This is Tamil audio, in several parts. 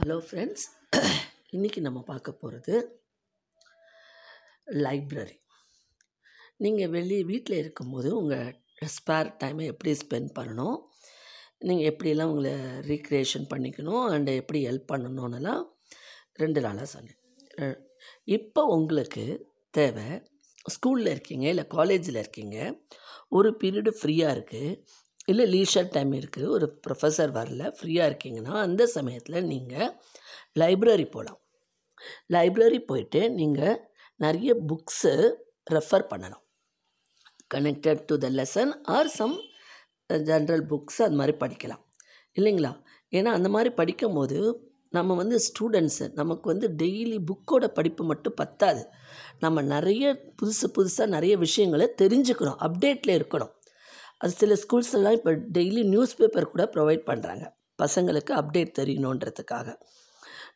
ஹலோ ஃப்ரெண்ட்ஸ் இன்றைக்கி நம்ம பார்க்க போகிறது லைப்ரரி நீங்கள் வெளியே வீட்டில் இருக்கும்போது உங்கள் ஸ்பேர் டைமை எப்படி ஸ்பெண்ட் பண்ணணும்? நீங்கள் எப்படியெல்லாம் உங்களை ரீக்ரியேஷன் பண்ணிக்கணும்? அண்டு எப்படி ஹெல்ப் பண்ணணும்னுலாம் ரெண்டு நாளாக சொன்னேன். இப்போ உங்களுக்கு தேவை ஸ்கூலில் இருக்கீங்க இல்லை காலேஜில் இருக்கீங்க ஒரு பீரியடு ஃப்ரீயாக இருக்குது இல்லை லீஷர் டைம் இருக்குது ஒரு ப்ரொஃபஸர் வரல ஃப்ரீயாக இருக்கீங்கன்னா அந்த சமயத்தில் நீங்கள் லைப்ரரி போகலாம் லைப்ரரி போயிட்டு நீங்கள் நிறைய புக்ஸு ரெஃபர் பண்ணலாம் connected to the lesson or some general books அது மாதிரி படிக்கலாம். இல்லைங்களா? ஏன்னா அந்த மாதிரி படிக்கும்போது நம்ம வந்து ஸ்டூடெண்ட்ஸு நமக்கு வந்து டெய்லி புக்கோட படிப்பு மட்டும் பத்தாது. நம்ம நிறைய புதுசு புதுசாக நிறைய விஷயங்களை தெரிஞ்சுக்கணும் அப்டேட்டில் இருக்கணும். அது சில ஸ்கூல்ஸ் எல்லாம் இப்போ டெய்லி நியூஸ் பேப்பர் கூட ப்ரொவைட் பண்ணுறாங்க பசங்களுக்கு அப்டேட் தெரியணுன்றதுக்காக.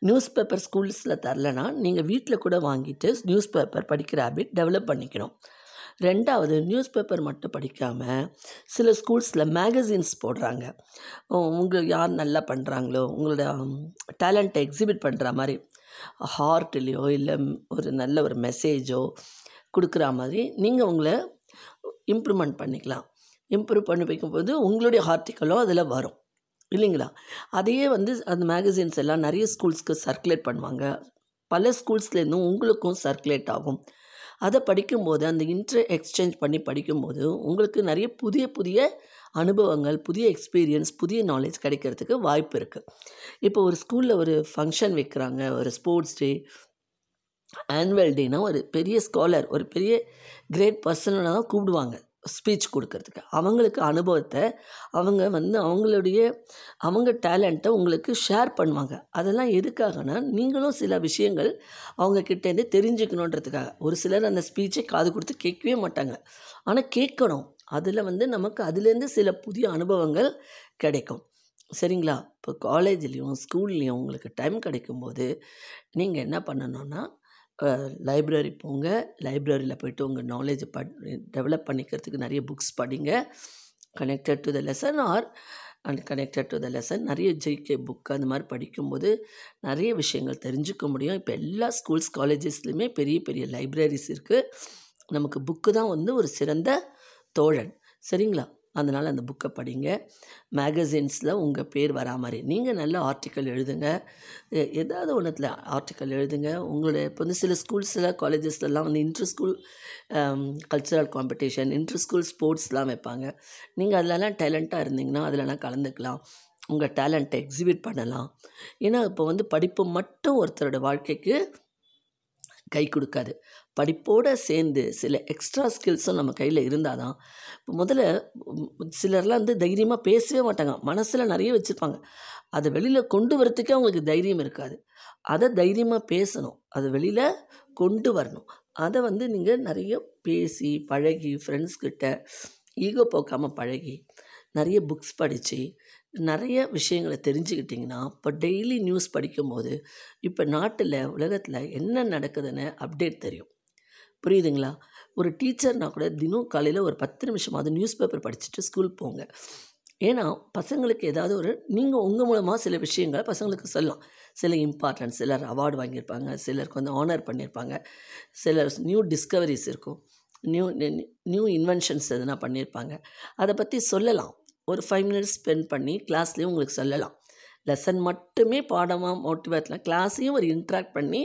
நியூஸ் பேப்பர் ஸ்கூல்ஸில் தரலனா நீங்கள் வீட்டில் கூட வாங்கிட்டு நியூஸ் பேப்பர் படிக்கிற ஹேபிட் டெவலப் பண்ணிக்கணும். ரெண்டாவது நியூஸ் பேப்பர் மட்டும் படிக்காமல் சில ஸ்கூல்ஸில் மேகசின்ஸ் போடுறாங்க. உங்கள் யார் நல்லா பண்ணுறாங்களோ உங்களோட டேலண்ட்டை எக்ஸிபிட் பண்ணுற மாதிரி. ஹார்ட்லேயோ இல்லை ஒரு நல்ல ஒரு மெசேஜோ கொடுக்குற மாதிரி நீங்கள் உங்களை இம்ப்ரூவ்மெண்ட் பண்ணிக்கலாம். இம்ப்ரூவ் பண்ணி வைக்கும்போது உங்களுடைய ஆர்டிக்கலும் அதில் வரும். இல்லைங்களா? அதையே வந்து அந்த மேகசின்ஸ் எல்லாம் நிறைய ஸ்கூல்ஸ்க்கு சர்க்குலேட் பண்ணுவாங்க. பல ஸ்கூல்ஸ்லேருந்தும் உங்களுக்கும் சர்க்குலேட் ஆகும். அதை படிக்கும்போது அந்த இன்டர் எக்ஸ்சேஞ்ச் பண்ணி படிக்கும்போது உங்களுக்கு நிறைய புதிய புதிய அனுபவங்கள் புதிய எக்ஸ்பீரியன்ஸ் புதிய நாலேஜ் கிடைக்கிறதுக்கு வாய்ப்பு இருக்குது இப்போ ஒரு ஸ்கூலில் ஒரு ஃபங்க்ஷன் வைக்கிறாங்க. ஒரு ஸ்போர்ட்ஸ் டே ஆனுவல் டேனா ஒரு பெரிய ஸ்காலர் ஒரு பெரிய கிரேட் பர்சனாக தான் கூப்பிடுவாங்க. ஸ்பீச் கொடுக்கறதுக்கு. அவங்களுக்கு அனுபவத்தை அவங்க வந்து அவங்களுடைய அவங்க டேலண்ட்டை உங்களுக்கு ஷேர் பண்ணுவாங்க. அதெல்லாம் எதுக்காகனா நீங்களும் சில விஷயங்கள் அவங்கக்கிட்டேருந்து தெரிஞ்சுக்கணுன்றதுக்காக. ஒரு சிலர் அந்த ஸ்பீச்சை காது கொடுத்து கேட்கவே மாட்டாங்க. ஆனால் கேட்கணும். அதில் வந்து நமக்கு அதுலேருந்து சில புதிய அனுபவங்கள் கிடைக்கும். சரிங்களா? இப்போ காலேஜ்லேயும் ஸ்கூல்லேயும் உங்களுக்கு டைம் கிடைக்கும்போது நீங்கள் என்ன பண்ணணுன்னா லைப்ரரி போங்க. லைப்ரரியில் போய்ட்டு உங்கள் நாலேஜை பட் டெவலப் பண்ணிக்கிறதுக்கு நிறைய புக்ஸ் படிங்க. Connected to the lesson or and connected to the lesson நிறைய ஜிகே புக் அந்த மாதிரி படிக்கும்போது நிறைய விஷயங்கள் தெரிஞ்சுக்க முடியும். இப்போ எல்லா ஸ்கூல்ஸ் காலேஜஸ்லையுமே பெரிய பெரிய லைப்ரரிஸ் இருக்குது நமக்கு புக்கு தான் வந்து ஒரு சிறந்த தோழன். சரிங்களா? அதனால் அந்த புக்கை படிங்க. மேகசின்ஸில் உங்கள் பேர் வரா மாதிரி. நீங்கள் நல்ல ஆர்டிக்கல் எழுதுங்க. ஏதாவது ஒன்றுத்தில் ஆர்டிக்கல் எழுதுங்க. உங்களுடைய இப்போ வந்து சில ஸ்கூல்ஸில் காலேஜஸ்லலாம் வந்து inter school cultural competition inter school ஸ்போர்ட்ஸ்லாம் வைப்பாங்க. நீங்கள் அதிலலாம் டேலண்ட்டாக இருந்தீங்கன்னா அதிலலாம் கலந்துக்கலாம். உங்கள் டேலண்ட்டை எக்ஸிபிட் பண்ணலாம். ஏன்னா இப்போ வந்து படிப்பு மட்டும் ஒருத்தரோட வாழ்க்கைக்கு கை கொடுக்காது. படிப்போடு சேர்ந்து சில எக்ஸ்ட்ரா ஸ்கில்ஸும் நம்ம கையில் இருந்தால் தான் இப்போ முதல்ல சிலர்லாம் வந்து தைரியமாக பேசவே மாட்டாங்க. மனசில் நிறைய வச்சுருப்பாங்க. அதை வெளியில் கொண்டு வரத்துக்கே அவங்களுக்கு தைரியம் இருக்காது. அதை தைரியமாக பேசணும். அதை வெளியில் கொண்டு வரணும். அதை வந்து நீங்கள் நிறைய பேசி பழகி ஃப்ரெண்ட்ஸ்கிட்ட ஈகோ போக்காமல் பழகி நிறைய புக்ஸ் படித்து நிறைய விஷயங்களை தெரிஞ்சுக்கிட்டிங்கன்னா இப்போ டெய்லி நியூஸ் படிக்கும்போது இப்போ நாட்டில் உலகத்தில் என்ன நடக்குதுன்னு அப்டேட் தெரியும். புரியுதுங்களா? ஒரு டீச்சர்னா கூட தினம் காலையில் ஒரு பத்து நிமிஷமாவது நியூஸ் பேப்பர் படிச்சுட்டு ஸ்கூல் போங்க. ஏன்னா பசங்களுக்கு ஏதாவது ஒரு நீங்கள் உங்கள் மூலமாக சில விஷயங்களை பசங்களுக்கு சொல்லலாம். சில இம்பார்ட்டன்ஸ் சிலர் அவார்டு வாங்கியிருப்பாங்க சிலருக்கு வந்து ஆனர் பண்ணியிருப்பாங்க. சிலர் நியூ டிஸ்கவரிஸ் இருக்கும். நியூ நியூ இன்வென்ஷன்ஸ் எதுனா பண்ணியிருப்பாங்க. அதை பற்றி சொல்லலாம். ஒரு ஃபைவ் மினிட்ஸ் ஸ்பெண்ட் பண்ணி கிளாஸ்லேயும் உங்களுக்கு சொல்லலாம். லெசன் மட்டுமே பாடமாக மோட்டிவேட்லாம் கிளாஸையும் ஒரு இன்ட்ராக்ட் பண்ணி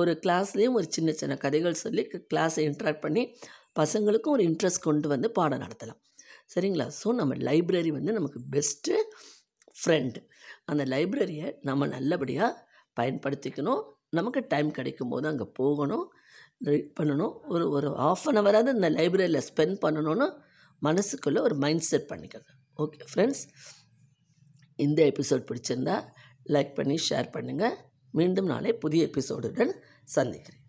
ஒரு கிளாஸ்லேயும் ஒரு சின்ன சின்ன கதைகள் சொல்லி கிளாஸை இன்ட்ராக்ட் பண்ணி பசங்களுக்கும் ஒரு இன்ட்ரெஸ்ட் கொண்டு வந்து பாடம் நடத்தலாம். சரிங்களா? ஸோ நம்ம லைப்ரரி வந்து நமக்கு பெஸ்ட்டு ஃப்ரெண்டு அந்த லைப்ரரியை நம்ம நல்லபடியாக பயன்படுத்திக்கணும். நமக்கு டைம் கிடைக்கும் போது அங்கே போகணும். ரீட் பண்ணணும். ஒரு ஒரு ஆஃப் அன் ஹவராது இந்த லைப்ரரியில் ஸ்பெண்ட் பண்ணணும்னு மனசுக்குள்ளே ஒரு மைண்ட் செட் பண்ணிக்கோங்க. ஓகே ஃப்ரெண்ட்ஸ் இந்த எபிசோட் பிடிச்சிருந்தா லைக் பண்ணி ஷேர் பண்ணுங்கள் மீண்டும் நாளை புதிய எபிசோடுடன் சந்திக்கிறேன்.